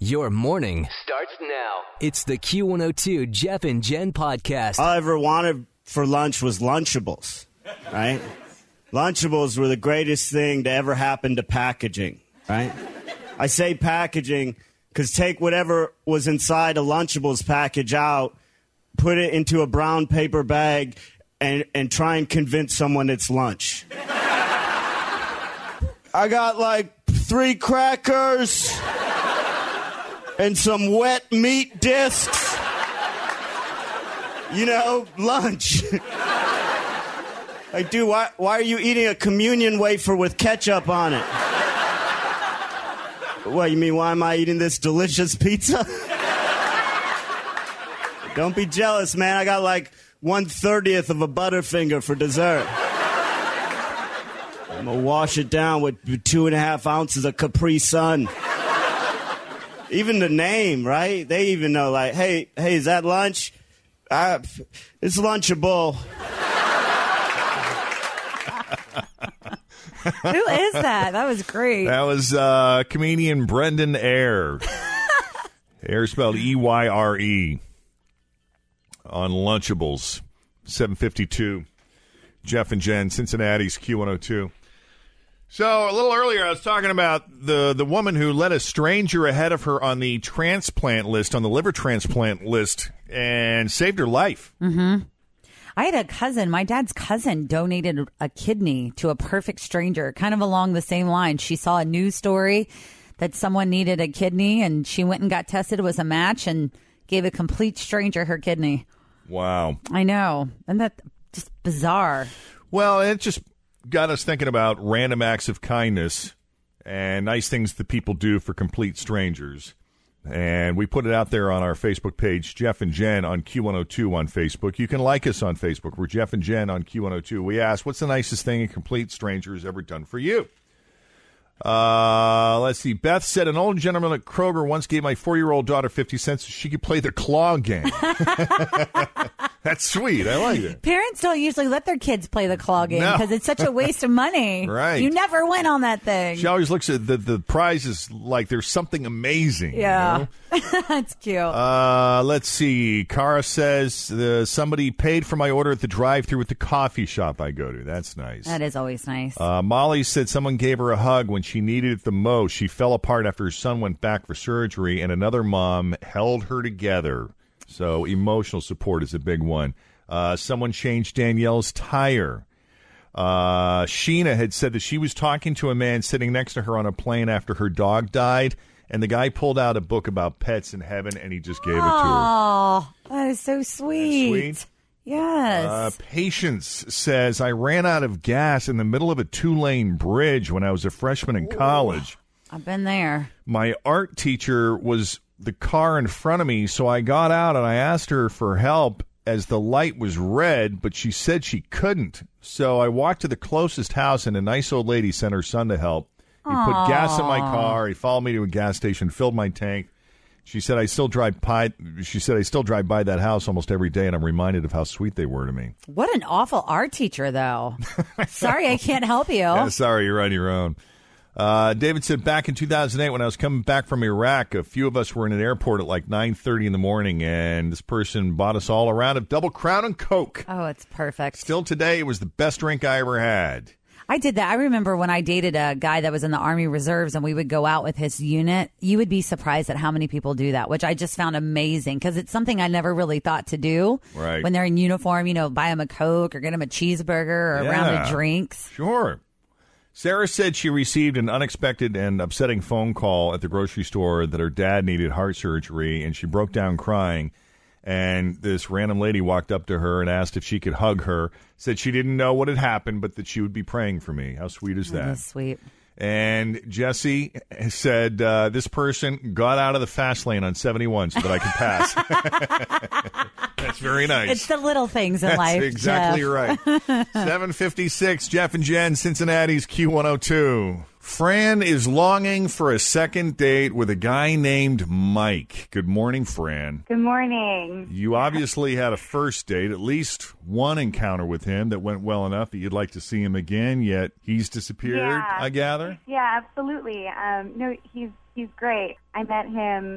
Your morning starts now. It's the Q102 Jeff and Jen podcast. All I ever wanted for lunch was Lunchables, right? Lunchables were the greatest thing to ever happen to packaging, right? I say packaging because take whatever was inside a Lunchables package out, put it into a brown paper bag, and, and try and convince someone it's lunch. I got like three crackers and some wet meat discs. You know, lunch. like, dude, why, why are you eating a communion wafer with ketchup on it? What, you mean, why am I eating this delicious pizza? Don't be jealous, man. I got like one thirtieth of a Butterfinger for dessert. I'm gonna wash it down with two and a half ounces of Capri Sun. Even the name, right? They even know, like, hey, hey, is that lunch? Uh, it's Lunchable. Who is that? That was great. That was uh, comedian Brendan Eyre. Eyre spelled E Y R E on Lunchables. 752. Jeff and Jen, Cincinnati's Q102. So a little earlier, I was talking about the the woman who led a stranger ahead of her on the transplant list, on the liver transplant list, and saved her life. Mm-hmm. I had a cousin. My dad's cousin donated a kidney to a perfect stranger, kind of along the same line. She saw a news story that someone needed a kidney, and she went and got tested. It was a match, and gave a complete stranger her kidney. Wow. I know, and that just bizarre. Well, it just got us thinking about random acts of kindness and nice things that people do for complete strangers. And we put it out there on our Facebook page, Jeff and Jen on Q102 on Facebook. You can like us on Facebook. We're Jeff and Jen on Q102. We asked, what's the nicest thing a complete stranger has ever done for you? Uh, let's see. Beth said an old gentleman at Kroger once gave my four year old daughter 50 cents so she could play the claw game. That's sweet. I like it. Parents don't usually let their kids play the claw game No. because it's such a waste of money. Right. You never win on that thing. She always looks at the, the prizes like there's something amazing. you yeah. know? That's cute. Uh, let's see. Cara says uh, somebody paid for my order at the drive-through at the coffee shop I go to. That's nice. that is always nice. Uh, Molly said someone gave her a hug when she needed it the most. She fell apart after her son went back for surgery, and another mom held her together. So emotional support is a big one. Uh, someone changed Danielle's tire. Uh, Sheena had said that she was talking to a man sitting next to her on a plane after her dog died, and the guy pulled out a book about pets in heaven, and he just gave it to her. Oh, that is so sweet. Sweet. Yes. Uh, Patience says, I ran out of gas in the middle of a two lane bridge when I was a freshman in college. I've been there. My art teacher was the car in front of me, so I got out and I asked her for help as the light was red, but she said she couldn't. So I walked to the closest house and a nice old lady sent her son to help. He put gas in my car. He followed me to a gas station, filled my tank. She said I still drive by. She said I still drive by that house almost every day, and I'm reminded of how sweet they were to me. What an awful art teacher, though. Sorry, I can't help you. Yeah, sorry, you're on your own. Uh, David said back in 2008 when I was coming back from Iraq, a few of us were in an airport at like 9:30 in the morning, and this person bought us all a round of Double Crown and Coke. Oh, it's perfect. Still today, it was the best drink I ever had. I did that. I remember when I dated a guy that was in the Army Reserves and we would go out with his unit. You would be surprised at how many people do that, which I just found amazing because it's something I never really thought to do. Right. When they're in uniform, you know, buy them a Coke or get them a cheeseburger or a round of drinks. Sure. Sarah said she received an unexpected and upsetting phone call at the grocery store that her dad needed heart surgery, and she broke down crying. And this random lady walked up to her and asked if she could hug her. Said she didn't know what had happened, but that she would be praying for me. How sweet is that? That's sweet. And Jesse said uh, this person got out of the fast lane on 71 so that I could pass. That's very nice. It's the little things in That's life. exactly Jeff. right. 756, Jeff and Jen, Cincinnati's Q102. Fran is longing for a second date with a guy named Mike. Good morning, Fran. Good morning. You obviously had a first date, at least one encounter with him that went well enough that you'd like to see him again, yet he's disappeared, Yeah. I gather. Yeah, absolutely. Um, no, he's he's great. I met him.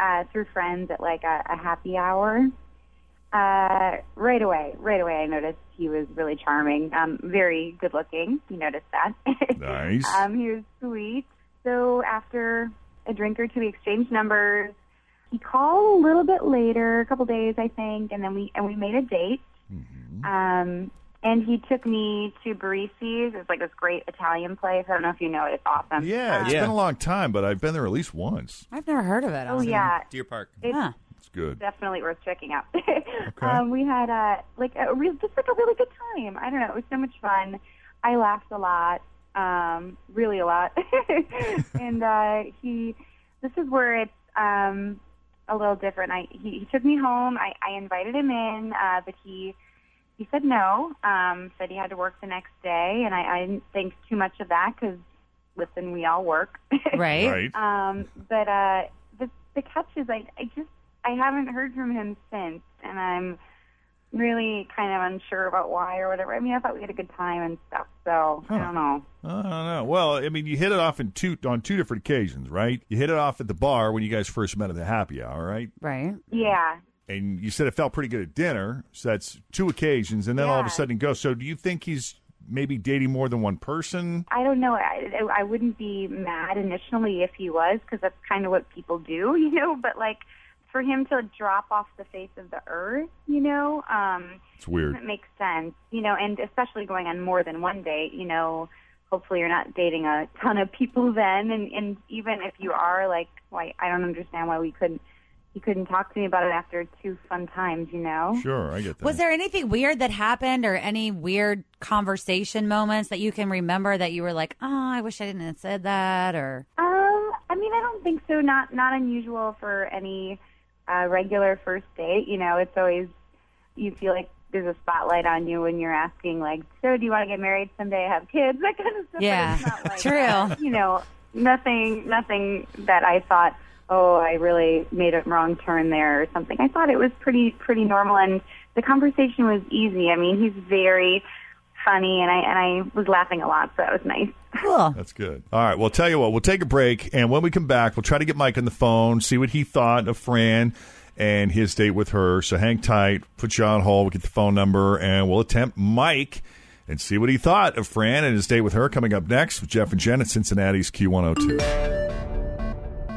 Uh, through friends at like a, a happy hour. Uh, right away, right away, I noticed he was really charming, um, very good looking. You noticed that. Nice. um, he was sweet. So after a drink or two, we exchanged numbers. He called a little bit later, a couple days, I think, and then we and we made a date. Um, and he took me to Barresi's. It's like this great Italian place. I don't know if you know it. It's awesome. Yeah, it's Um, been a long time, but I've been there at least once. I've never heard of it. Oh yeah, Deer Park. it's Huh. It's good. definitely worth checking out. um, we had uh, like a real, just like a really good time. I don't know, it was so much fun. I laughed a lot, um, really a lot. and uh, he, this is where it's um, a little different. I he, he took me home. I, I invited him in, uh, but he he said no. Um, said he had to work the next day, and I, I didn't think too much of that because listen, we all work. Right. Right. Um, but uh, the the catch is I I just I haven't heard from him since, and I'm really kind of unsure about why or whatever. I mean, I thought we had a good time and stuff, so I don't know. I don't know. Well, I mean, you hit it off in two on two different occasions, right? You hit it off at the bar when you guys first met at the happy hour, right? Right. Yeah, And you said it felt pretty good at dinner, so that's two occasions, and then all of a Yeah. sudden go. So, do you think he's maybe dating more than one person? I don't know. I I wouldn't be mad initially if he was, because that's kind of what people do, you know. But like for him to drop off the face of the earth, you know, um, It's weird. It makes sense, you know, and especially going on more than one date, you know, hopefully you're not dating a ton of people then and, and even if you are like why I don't understand why we couldn't you couldn't talk to me about it after two fun times, you know? Sure, I get that. Was there anything weird that happened or any weird conversation moments that you can remember that you were like, oh, I wish I didn't have said that or Um, I mean, I don't think so. Not not unusual for any uh, regular first date. You know, it's always you feel like there's a spotlight on you when you're asking, like, "So, do you want to get married someday? Have kids?" That kind of stuff. Yeah. it's not like, True. You know, nothing, nothing that I thought, "Oh, I really made a wrong turn there" or something. I thought it was pretty pretty normal, and the conversation was easy. I mean, he's very funny, and I and I was laughing a lot, so that was nice. cool. That's good. All right. Well, tell you what, we'll take a break, and when we come back, we'll try to get Mike on the phone, see what he thought of Fran and his date with her. So hang tight, put you on hold, we'll get the phone number, and we'll attempt Mike and see what he thought of Fran and his date with her. Coming up next with Jeff and Jen at Cincinnati's Q102.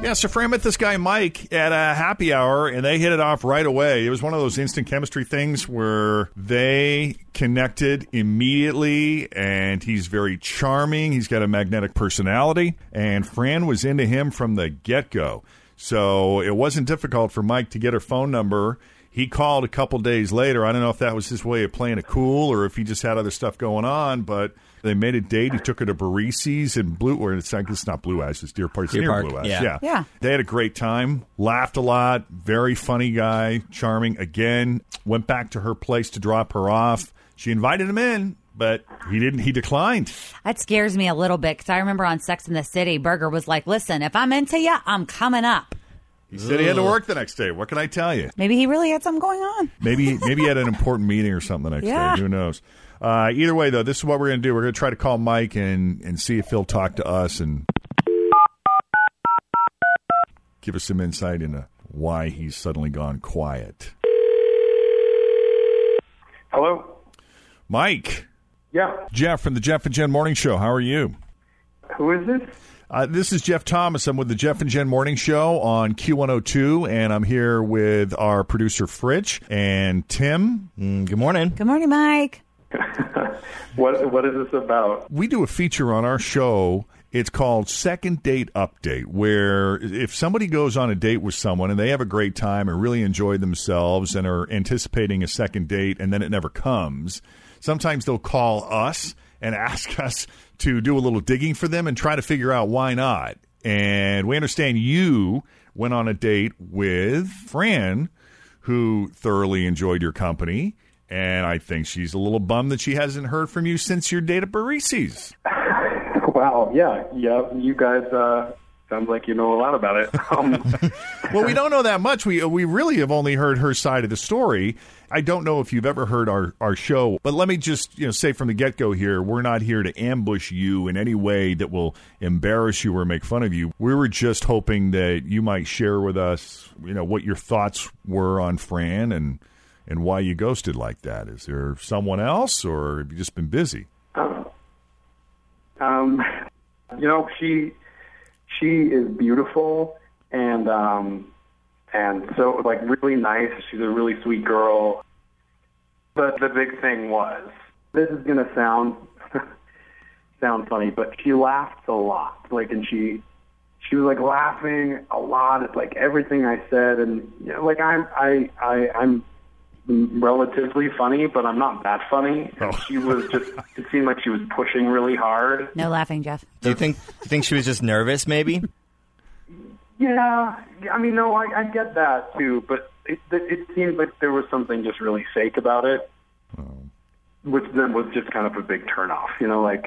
Yeah, so Fran met this guy Mike at a happy hour, and they hit it off right away. It was one of those instant chemistry things where they connected immediately, and he's very charming. He's got a magnetic personality, and Fran was into him from the get go. So it wasn't difficult for Mike to get her phone number. He called a couple days later. I don't know if that was his way of playing it cool or if he just had other stuff going on, but They made a date. He took her to Barresi's and Blue, or it's, I guess it's not Blue Ash, it's Deer Park. It's Deer near Park, Blue Ash. yeah. yeah. Yeah. They had a great time, laughed a lot, very funny guy, charming. Again, went back to her place to drop her off. She invited him in, but he didn't. He declined. That scares me a little bit because I remember on Sex in the City, Berger was like, "Listen, if I'm into you, I'm coming up." He said he had to work the next day. What can I tell you? Maybe he really had something going on. Maybe maybe he had an important meeting or something the next Yeah. day. Who knows? Uh, either way, though, this is what we're going to do. We're going to try to call Mike and and see if he'll talk to us and give us some insight into why he's suddenly gone quiet. Hello? Mike, Yeah. Jeff from the Jeff and Jen Morning Show. How are you? Who is this? Uh, this is Jeff Thomas. I'm with the Jeff and Jen Morning Show on Q102, and I'm here with our producer Fritch and Tim. Mm, good morning. Good morning, Mike. What What is this about? we do a feature on our show. It's called Second Date Update, where if somebody goes on a date with someone and they have a great time and really enjoy themselves and are anticipating a second date and then it never comes, sometimes they'll call us and ask us to do a little digging for them and try to figure out why not. And we understand you went on a date with Fran, who thoroughly enjoyed your company. And I think she's a little bummed that she hasn't heard from you since your date at Barresi's. Wow. Yeah. Yeah. You guys. Uh, sounds like you know a lot about it. Um, Well, we don't know that much. We we really have only heard her side of the story. I don't know if you've ever heard our, our show, but let me just you know say from the get go here, we're not here to ambush you in any way that will embarrass you or make fun of you. We were just hoping that you might share with us, you know, what your thoughts were on Fran and and why you ghosted like that. Is there someone else, or have you just been busy? um, you know, she she is beautiful and um, and so like really nice. She's a really sweet girl. But the big thing was, this is gonna sound sound funny, but she laughed a lot. Like, and she she was like laughing a lot at like everything I said, and you know, like I'm I I I'm relatively funny, but I'm not that funny. And she was just it seemed like she was pushing really hard. No laughing, Jeff. Do you think do you think she was just nervous? Maybe. Yeah, I mean, no, I, I get that too, but it, it, it seemed like there was something just really fake about it, which then was just kind of a big turnoff. You know, like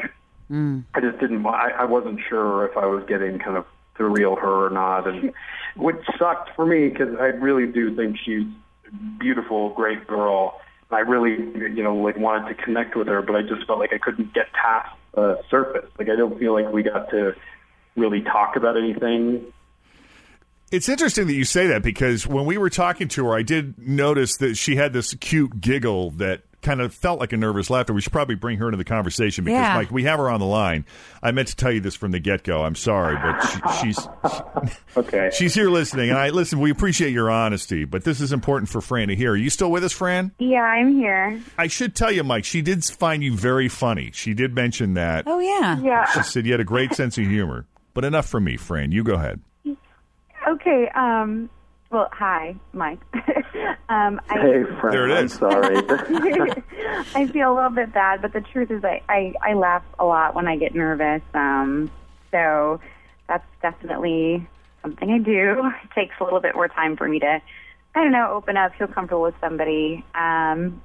mm. I just didn't. wa- I, I wasn't sure if I was getting kind of the real her or not, and which sucked for me because I really do think she's a beautiful, great girl. I really, you know, like wanted to connect with her, but I just felt like I couldn't get past the surface. Like I don't feel like we got to really talk about anything It's interesting that you say that because when we were talking to her, I did notice that she had this cute giggle that kind of felt like a nervous laughter. We should probably bring her into the conversation because, Yeah. Mike, we have her on the line. I meant to tell you this from the get go. I'm sorry, but she, she's Okay. she's here listening. And I listen. We appreciate your honesty, but this is important for Fran to hear. Are you still with us, Fran? Yeah, I'm here. I should tell you, Mike. She did find you very funny. She did mention that. Oh yeah. Yeah. She said you had a great sense of humor. But enough from me, Fran. You go ahead. Okay. Um. Well, hi, Mike. um. I, Hey, friend. There it I'm sorry. I feel a little bit bad, but the truth is, I, I I laugh a lot when I get nervous. Um. So that's definitely something I do. It takes a little bit more time for me to, I don't know, open up, feel comfortable with somebody. Um.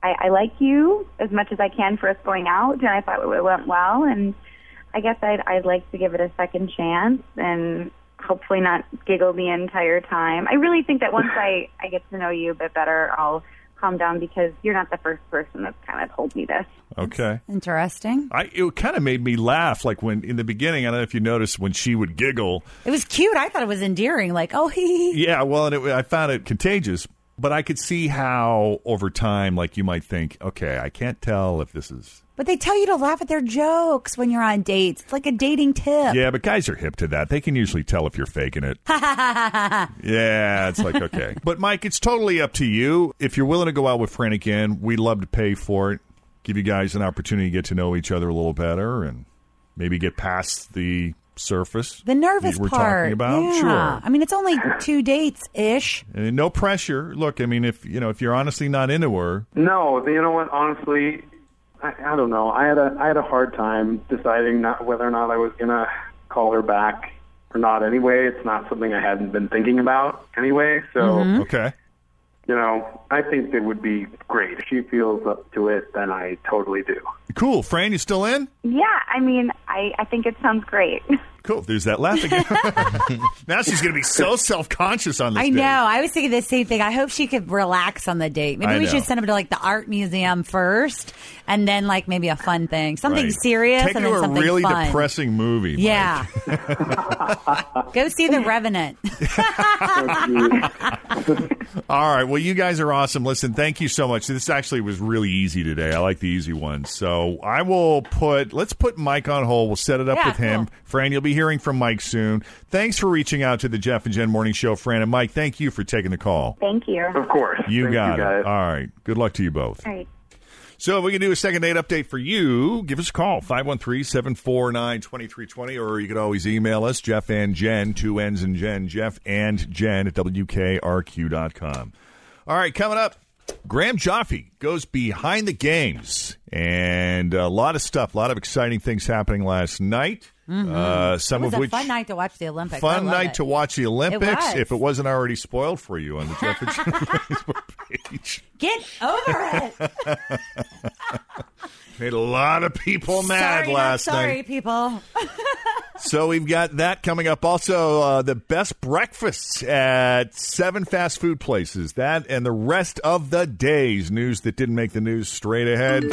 I, I like you as much as I can for us going out, and I thought it went well. And I guess I'd I'd like to give it a second chance and hopefully not giggle the entire time. I really think that once I I get to know you a bit better, I'll calm down because you're not the first person that's kind of told me this. Okay. Interesting. I it kind of made me laugh. Like when in the beginning, I don't know if you noticed when she would giggle. It was cute. I thought it was endearing. Like, oh, hee hee. Yeah, well, and it, I found it contagious. But I could see how over time, like you might think, okay, I can't tell if this is. But they tell you to laugh at their jokes when you're on dates. It's like a dating tip. Yeah, but guys are hip to that. They can usually tell if you're faking it. Yeah, it's like okay. But Mike, it's totally up to you. If you're willing to go out with Fran again, we'd love to pay for it. Give you guys an opportunity to get to know each other a little better and maybe get past the surface. The nervous we're part. talking about. Yeah. Sure. I mean, it's only two dates ish. No pressure. Look, I mean, if you know, if you're honestly not into her, no, you know what? Honestly, I, I don't know. I had a I had a hard time deciding not whether or not I was gonna call her back or not. Anyway, it's not something I hadn't been thinking about anyway. So Mm-hmm. Okay. you know, I think it would be great if she feels up to it. Then I totally do. Cool. Fran, you still in? Yeah, I mean, I, I think it sounds great. Cool. There's that laugh again. now she's going to be so self conscious on this. I date. know. I was thinking the same thing. I hope she could relax on the date. Maybe I we know. should send him to like the art museum first, and then like maybe a fun thing, something Right. serious, Take and her then to a really fun. depressing movie. Mike. Yeah. Go see the Revenant. All right. Well, you guys are awesome. Listen, thank you so much. This actually was really easy today. I like the easy ones. So I will put, let's put Mike on hold. We'll set it up Yeah, with him. cool. Fran, you'll be hearing from Mike soon. Thanks for reaching out to the Jeff and Jen Morning Show, Fran. And Mike, thank you for taking the call. Thank you. Of course. You Thank got you it. guys. All right. Good luck to you both. All right. So if we can do a second date update for you, give us a call, 513-749-2320, or you could always email us, Jeff and Jen, two N's and Jen, Jeff and Jen at WKRQ.com. All right, coming up, Graham Joffe goes behind the games, and a lot of stuff, a lot of exciting things happening last night. Uh, some Mm-hmm. it was of a which fun night to watch the Olympics. Fun night it. to watch the Olympics. was. If it wasn't already spoiled for you on the Jeff and Facebook page. Get over it. Made a lot of people mad sorry, last sorry, night. people. So we've got that coming up. Also, uh, the best breakfasts at seven fast food places. That and the rest of the day's news that didn't make the news straight ahead.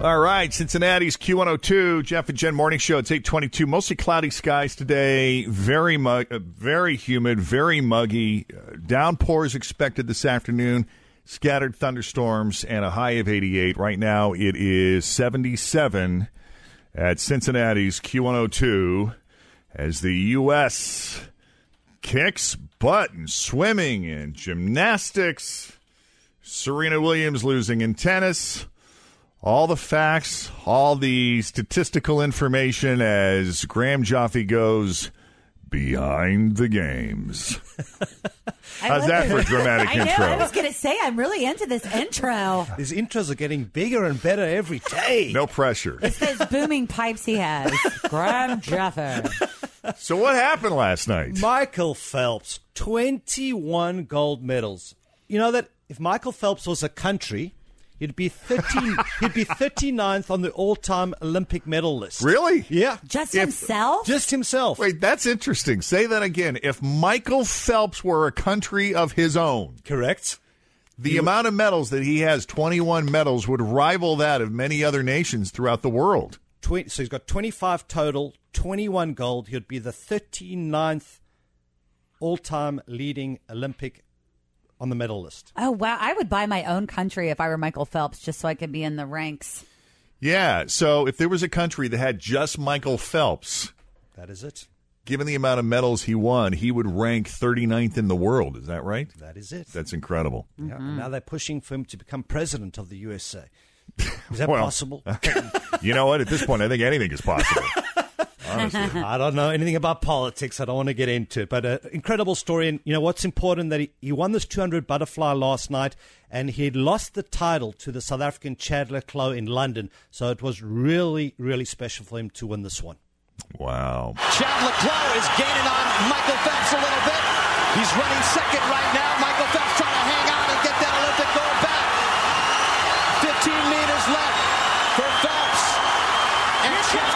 All right, Cincinnati's Q102, Jeff and Jen Morning Show. It's 822. Mostly cloudy skies today. Very mug, uh, very humid, very muggy. Uh, downpours expected this afternoon. Scattered thunderstorms and a high of 88. Right now it is 77 at Cincinnati's Q102 as the U.S. kicks butt in swimming and gymnastics. Serena Williams losing in tennis. All the facts, all the statistical information as Graham Joffe goes behind the games. How's that for a dramatic I know. intro? I was going to say I'm really into this intro. These intros are getting bigger and better every day. No pressure. It's those booming pipes he has. Graham Joffe. So what happened last night? Michael Phelps, 21 gold medals. You know that if Michael Phelps was a country, he'd be 13 he'd be 39th on the all-time Olympic medal list. Really? Yeah. Just If- himself? Just himself. Wait, that's interesting. Say that again. If Michael Phelps were a country of his own, Correct. the amount of medals that he has, 21 medals, would rival that of many other nations throughout the world. 20, so he's got 25 total, 21 gold. He'd be the 39th all-time leading Olympic on the medal list. Oh, wow. I would buy my own country if I were Michael Phelps just so I could be in the ranks. Yeah, so if there was a country that had just Michael Phelps, That is it. given the amount of medals he won, he would rank 39th in the world. Is that right? That is it. That's incredible. Yeah, and mm-hmm. now they're pushing for him to become president of the USA. Is that Well, possible? You know what? At this point, I think anything is possible. Honestly. I don't know anything about politics. I don't want to get into it. But uh, incredible story. And you know what's important that he, he won this 200 butterfly last night, and he had lost the title to the South African Chad le Clos in London. So it was really, really special for him to win this one. Wow. Chad le Clos is gaining on Michael Phelps a little bit. He's running second right now. Michael Phelps trying to hang on and get that Olympic gold back. 15 meters left for Phelps. And Chad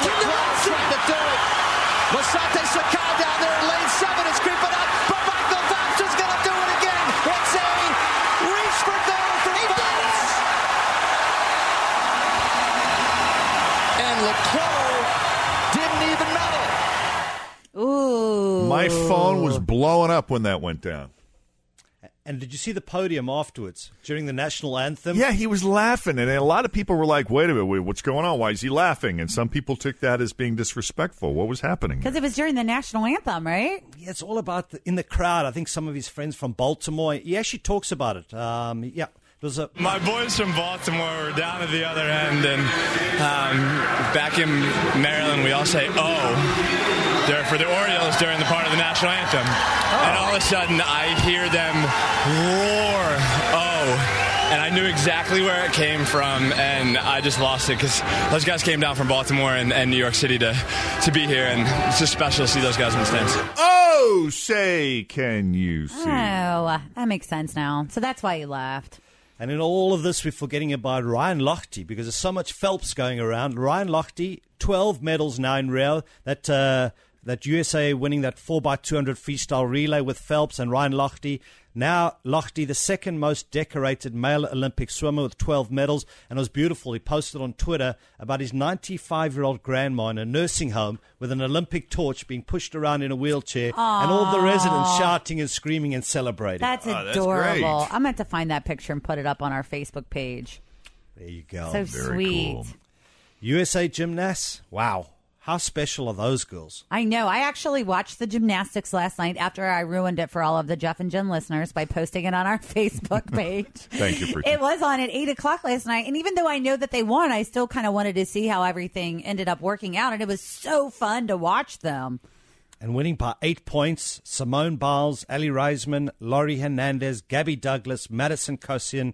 Masato Sakai down there in lane seven is creeping up, but Michael Phelps is going to do it again. It's a reach for gold for Phelps. And le Clos didn't even medal. Ooh. My phone was blowing up when that went down. And did you see the podium afterwards during the national anthem? Yeah, he was laughing, and a lot of people were like, "Wait a minute, wait, what's going on? Why is he laughing?" And some people took that as being disrespectful. What was happening? Because it was during the national anthem, right? Yeah, it's all about the, in the crowd. I think some of his friends from Baltimore. He actually talks about it. Um, yeah, it was a My boys from Baltimore were down at the other end, and um, back in Maryland, we all say "oh" there for the Orioles during the part of the national anthem, and all of a sudden I hear them roar "oh," and I knew exactly where it came from, and I just lost it because those guys came down from Baltimore and, and New York City to to be here, and it's just special to see those guys in the stands. Oh, say, can you see? Oh, that makes sense now. So that's why you laughed. And in all of this, we're forgetting about Ryan Lochte because there's so much Phelps going around. Ryan Lochte, 12 medals now in Rio. That uh, that USA winning that 4x200 freestyle relay with Phelps and Ryan Lochte. Now, Lochte, the second most decorated male Olympic swimmer with 12 medals. And it was beautiful. He posted on Twitter about his 95 year old grandma in a nursing home with an Olympic torch being pushed around in a wheelchair and all the residents shouting and screaming and celebrating. That's adorable. I'm going to have to find that picture and put it up on our Facebook page. There you go. So sweet. USA gymnasts. Wow. How special are those girls? I know. I actually watched the gymnastics last night after I ruined it for all of the Jeff and Jen listeners by posting it on our Facebook page. Thank you for It was on at eight o'clock last night, and even though I know that they won, I still kind of wanted to see how everything ended up working out, and it was so fun to watch them. And winning by eight points, Simone Biles, Aly Raisman, Laurie Hernandez, Gabby Douglas, Madison Kocian.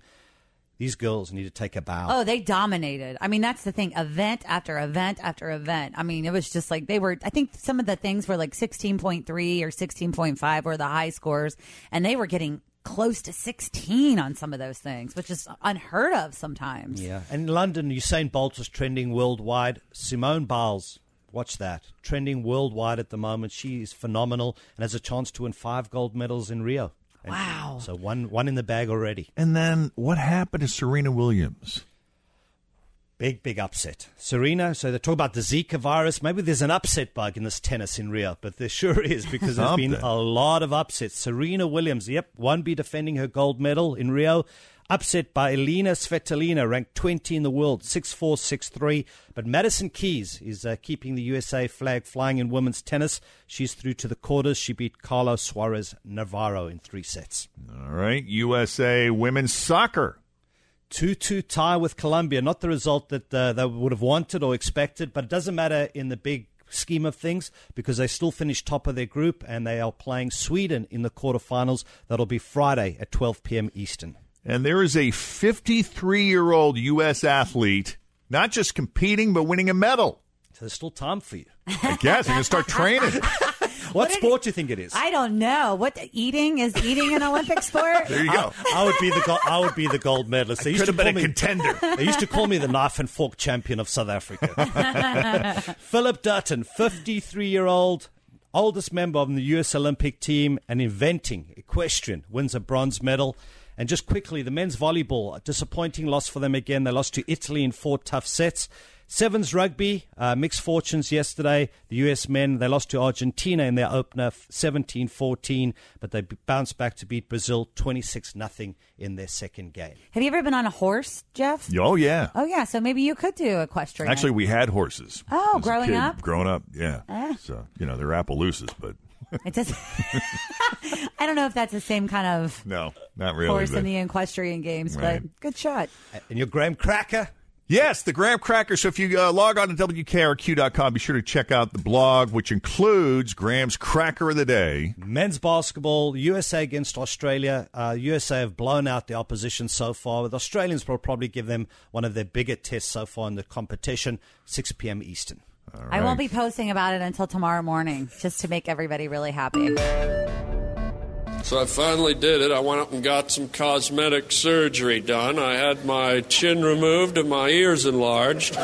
These girls need to take a bow. Oh, they dominated. I mean, that's the thing. Event after event after event. I mean, it was just like they were. I think some of the things were like sixteen point three or sixteen point five were the high scores, and they were getting close to sixteen on some of those things, which is unheard of sometimes. Yeah. And in London, Usain Bolt was trending worldwide. Simone Biles, watch that. Trending worldwide at the moment. She is phenomenal and has a chance to win five gold medals in Rio. And Wow. So one, one in the bag already. And then what happened to Serena Williams? Big, big upset. Serena, so they talk about the Zika virus. Maybe there's an upset bug in this tennis in Rio, but there sure is because there's been a lot of upsets. Serena Williams, yep, won't be defending her gold medal in Rio. Upset by Elina Svitolina, ranked 20 in the world, 6'4, 6'3. But Madison Keys is uh, keeping the USA flag flying in women's tennis. She's through to the quarters. She beat Carla Suarez Navarro in three sets. All right, USA women's soccer. 2 2 tie with Colombia. Not the result that uh, they would have wanted or expected, but it doesn't matter in the big scheme of things because they still finished top of their group and they are playing Sweden in the quarterfinals. That'll be Friday at 12 p.m. Eastern. And there is a 53 year old U.S. athlete not just competing, but winning a medal. So there's still time for you. I guess I'm going to start training. What sport do you think it is? I don't know what eating is. Eating an Olympic sport? There you go. I, I would be the go- I would be the gold medalist. They used Could to been call a me contender. They used to call me the knife and fork champion of South Africa. Philip Dutton, 53 year old, oldest member of the US Olympic team and eventing equestrian, wins a bronze medal. And just quickly, the men's volleyball, a disappointing loss for them again. They lost to Italy in four tough sets. Sevens rugby, uh, mixed fortunes yesterday. The US men, they lost to Argentina in their opener 17 14, but they bounced back to beat Brazil 26 0 in their second game. Have you ever been on a horse, Jeff? Oh, yeah. Oh yeah, so maybe you could do equestrian. Actually, we had horses. Oh, as a growing kid. up? Growing up, yeah. Eh. So, you know, they're Appaloosas, but it does. I don't know if that's the same kind of no, not really. horse but- in the equestrian games, Right. but good shot. And your graham cracker? Yes, the Graham Cracker. So if you uh, log on to WKRQ.com, be sure to check out the blog, which includes Graham's Cracker of the Day. Men's basketball, USA against Australia. Uh, USA have blown out the opposition so far. The Australians will probably give them one of their bigger tests so far in the competition. 6 p.m. Eastern. I won't be posting about it until tomorrow morning, just to make everybody really happy. So I finally did it. I went up and got some cosmetic surgery done. I had my chin removed and my ears enlarged.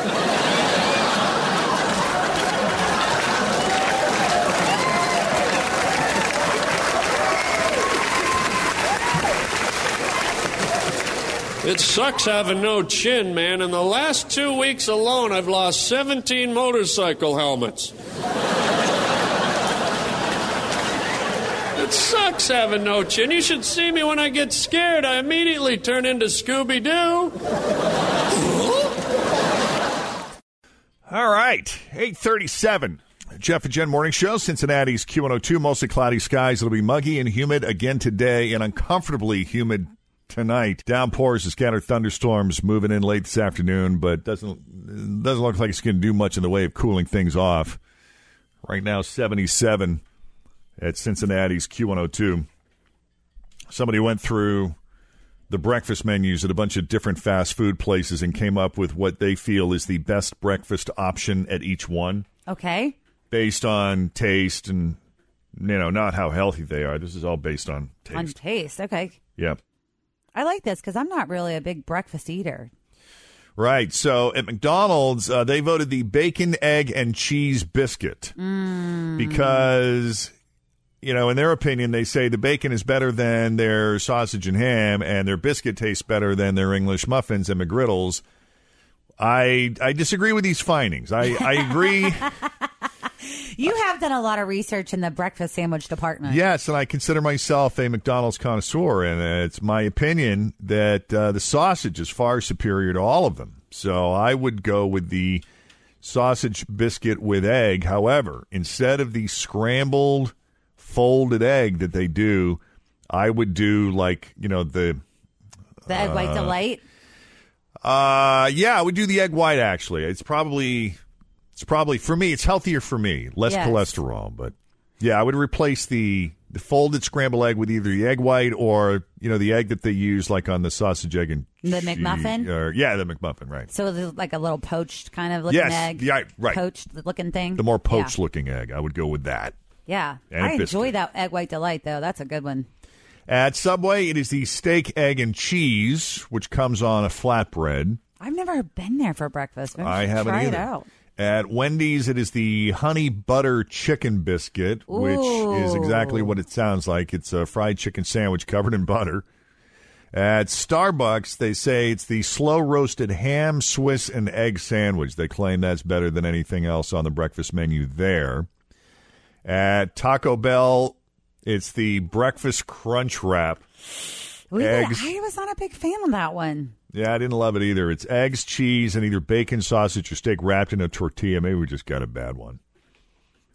It sucks having no chin, man. In the last two weeks alone, I've lost 17 motorcycle helmets. It sucks having no chin. You should see me when I get scared. I immediately turn into Scooby Doo. All right, 837. Jeff and Jen Morning Show, Cincinnati's Q102, mostly cloudy skies. It'll be muggy and humid again today and uncomfortably humid tonight. Downpours and scattered thunderstorms moving in late this afternoon, but doesn't doesn't look like it's going to do much in the way of cooling things off. Right now, 77 at Cincinnati's Q102. Somebody went through the breakfast menus at a bunch of different fast food places and came up with what they feel is the best breakfast option at each one Okay. based on taste and you know not how healthy they are. This is all based on taste. On taste. Okay. yeah. I like this because I'm not really a big breakfast eater. Right. So at McDonald's, uh, they voted the bacon, egg, and cheese biscuit Mm. because, you know, in their opinion, they say the bacon is better than their sausage and ham, and their biscuit tastes better than their English muffins and McGriddles. I I disagree with these findings. I, I agree. You have done a lot of research in the breakfast sandwich department. Yes, and I consider myself a McDonald's connoisseur, and it's my opinion that uh, the sausage is far superior to all of them. So I would go with the sausage biscuit with egg. However, instead of the scrambled folded egg that they do, I would do like you know the The egg white Uh, delight. uh yeah, I would do the egg white actually. It's probably it's probably for me it's healthier for me, less Yes. cholesterol, but yeah, I would replace the the folded scrambled egg with either the egg white or you know the egg that they use like on the sausage egg and The cheese- McMuffin? or yeah, the McMuffin, right. So like a little poached kind of looking Yes, egg. yeah, right. Poached looking thing. The more Yeah. poached looking egg, I would go with that. Yeah. I enjoy that egg white delight though. That's a good one. At Subway, it is the steak, egg, and cheese, which comes on a flatbread. I've never been there for breakfast. Maybe I haven't try either. it out. At Wendy's, it is the honey butter chicken biscuit, which is exactly what it sounds like. It's a fried chicken sandwich covered in butter. At Starbucks, they say it's the slow roasted ham, Swiss, and egg sandwich. They claim that's better than anything else on the breakfast menu there. At Taco Bell, it's the breakfast crunch wrap. We did- Eggs. I was not a big fan of that one. Yeah, I didn't love it either. It's eggs, cheese, and either bacon, sausage, or steak wrapped in a tortilla. Maybe we just got a bad one.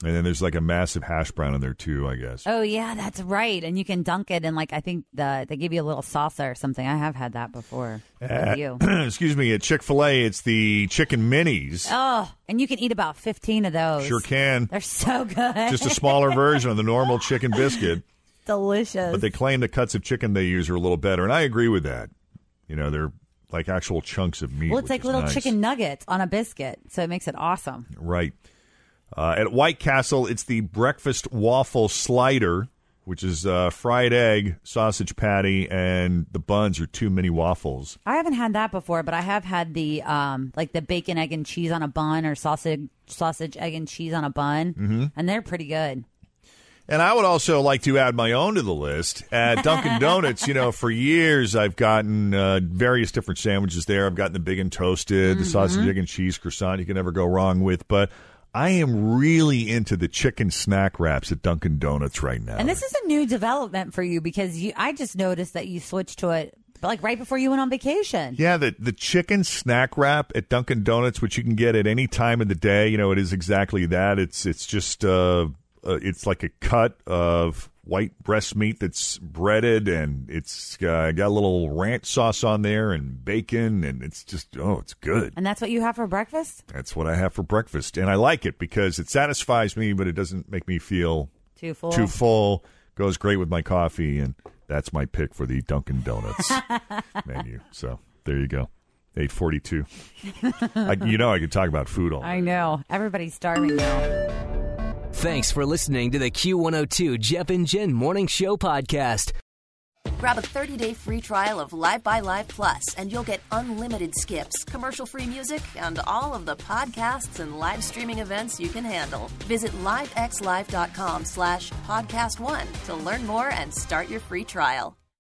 And then there's like a massive hash brown in there too, I guess. Oh yeah, that's right. And you can dunk it in like I think the they give you a little salsa or something. I have had that before. At- uh, you. excuse me, at Chick fil A, it's the chicken minis. Oh, and you can eat about fifteen of those. Sure can. They're so good. Just a smaller version of the normal chicken biscuit. delicious. But they claim the cuts of chicken they use are a little better. And I agree with that. You know, they're like actual chunks of meat. well, it's like little nice. chicken nuggets on a biscuit, so it makes it awesome. Right. Uh, at White Castle, it's the breakfast waffle slider, which is uh, fried egg, sausage patty, and the buns are two mini waffles. I haven't had that before, but I have had the um like the bacon, egg, and cheese on a bun or sausage sausage, egg, and cheese on a bun, Mhm. and they're pretty good. And I would also like to add my own to the list. At Dunkin' Donuts, you know, for years I've gotten uh, various different sandwiches there. I've gotten the big and toasted, the sausage, egg, and cheese croissant you can never go wrong with. But I am really into the chicken snack wraps at Dunkin' Donuts right now. And this is a new development for you because you I just noticed that you switched to it like right before you went on vacation. Yeah, the the chicken snack wrap at Dunkin' Donuts, which you can get at any time of the day. You know, it is exactly that. It's it's just uh, uh it's like a cut of white breast meat that's breaded, and it's uh, got a little ranch sauce on there and bacon, and it's just oh, it's good. And that's what you have for breakfast? That's what I have for breakfast, and I like it because it satisfies me, but it doesn't make me feel Too full. Too full goes great with my coffee, and that's my pick for the Dunkin' Donuts menu. So there you go. 842. I, you know, I could talk about food all I know. Everybody's starving now. Thanks for listening to the Q102 Jeff and Jen Morning Show podcast. Grab a 30-day free trial of Live by Live Plus, and you'll get unlimited skips, commercial-free music, and all of the podcasts and live streaming events you can handle. Visit livexlive.com slash podcast one to learn more and start your free trial.